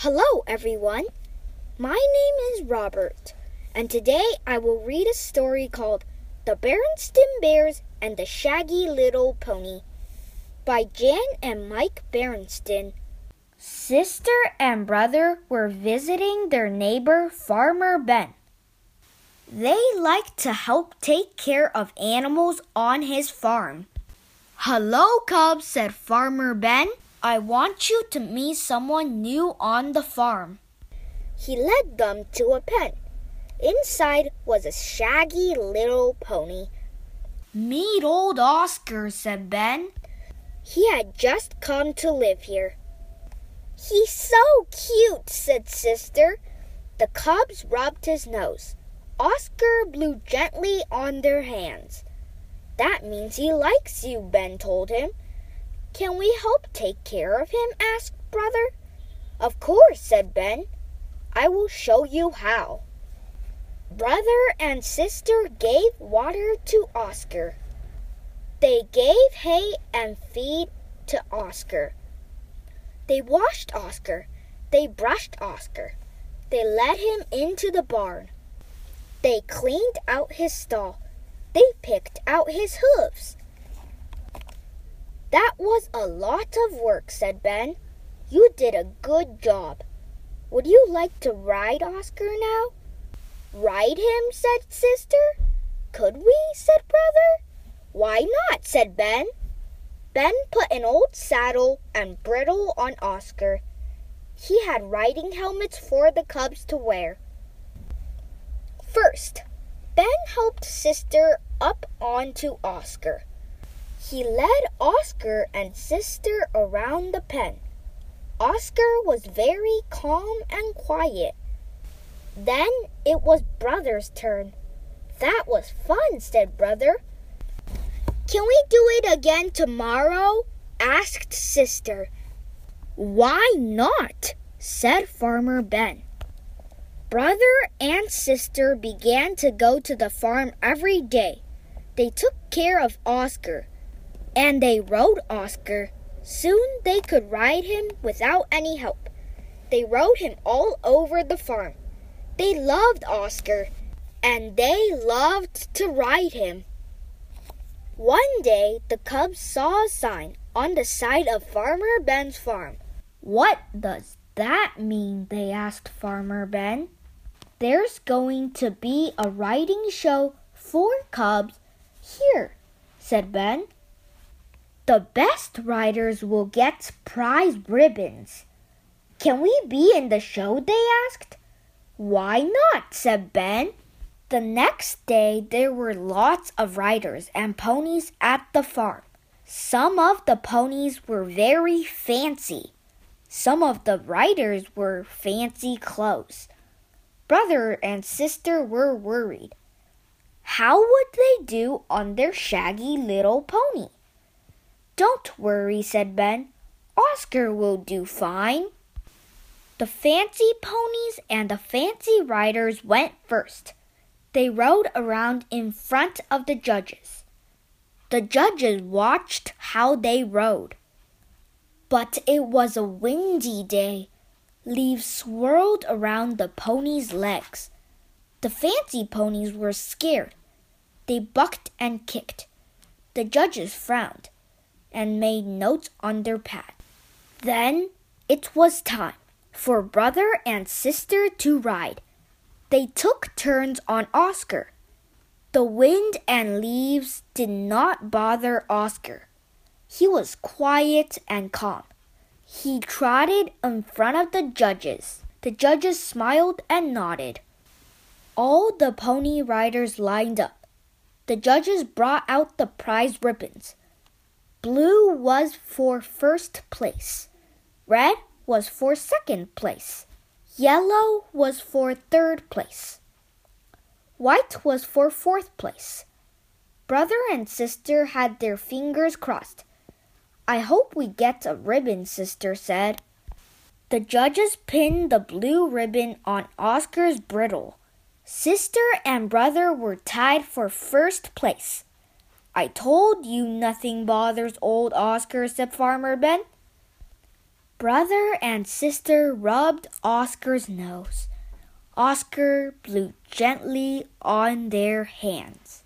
Hello, everyone. My name is Robert, and today I will read a story called The Berenstain Bears and the Shaggy Little Pony by Jan and Mike Berenstain. Sister and brother were visiting their neighbor, Farmer Ben. They liked to help take care of animals on his farm. Hello, Cubs, said Farmer Ben. I want you to meet someone new on the farm. He led them to a pen. Inside was a shaggy little pony. Meet old Oscar, said Ben. He had just come to live here. He's so cute, said Sister. The cubs rubbed his nose. Oscar blew gently on their hands. That means he likes you, Ben told him. Can we help take care of him? asked Brother. Of course, said Ben. I will show you how. Brother and sister gave water to Oscar. They gave hay and feed to Oscar. They washed Oscar. They brushed Oscar. They led him into the barn. They cleaned out his stall. They picked out his hooves. That was a lot of work, said Ben. You did a good job. Would you like to ride Oscar now? Ride him, said Sister. Could we? said Brother. Why not? said Ben. Ben put an old saddle and bridle on Oscar. He had riding helmets for the cubs to wear. First, Ben helped Sister up onto Oscar. He led Oscar and Sister around the pen. Oscar was very calm and quiet. Then it was Brother's turn. That was fun, said Brother. Can we do it again tomorrow? asked Sister. Why not? said Farmer Ben. Brother and sister began to go to the farm every day. They took care of Oscar, and they rode Oscar. Soon they could ride him without any help. They rode him all over the farm. They loved Oscar, and they loved to ride him. One day, the cubs saw a sign on the side of Farmer Ben's farm. What does that mean? they asked Farmer Ben. There's going to be a riding show for cubs here, said Ben. The best riders will get prize ribbons. Can we be in the show? they asked. Why not? said Ben. The next day, there were lots of riders and ponies at the farm. Some of the ponies were very fancy. Some of the riders were fancy clothes. Brother and sister were worried. How would they do on their shaggy little pony? Don't worry, said Ben. Oscar will do fine. The fancy ponies and the fancy riders went first. They rode around in front of the judges. The judges watched how they rode. But it was a windy day. Leaves swirled around the ponies' legs. The fancy ponies were scared. They bucked and kicked. The judges frowned and made notes on their pad. Then it was time for brother and sister to ride. They took turns on Oscar. The wind and leaves did not bother Oscar. He was quiet and calm. He trotted in front of the judges. The judges smiled and nodded. All the pony riders lined up. The judges brought out the prize ribbons. Blue was for first place. Red was for second place. Yellow was for third place. White was for fourth place. Brother and sister had their fingers crossed. I hope we get a ribbon, sister said. The judges pinned the blue ribbon on Oscar's bridle. Sister and brother were tied for first place. I told you nothing bothers old Oscar, said Farmer Ben. Brother and sister rubbed Oscar's nose. Oscar blew gently on their hands.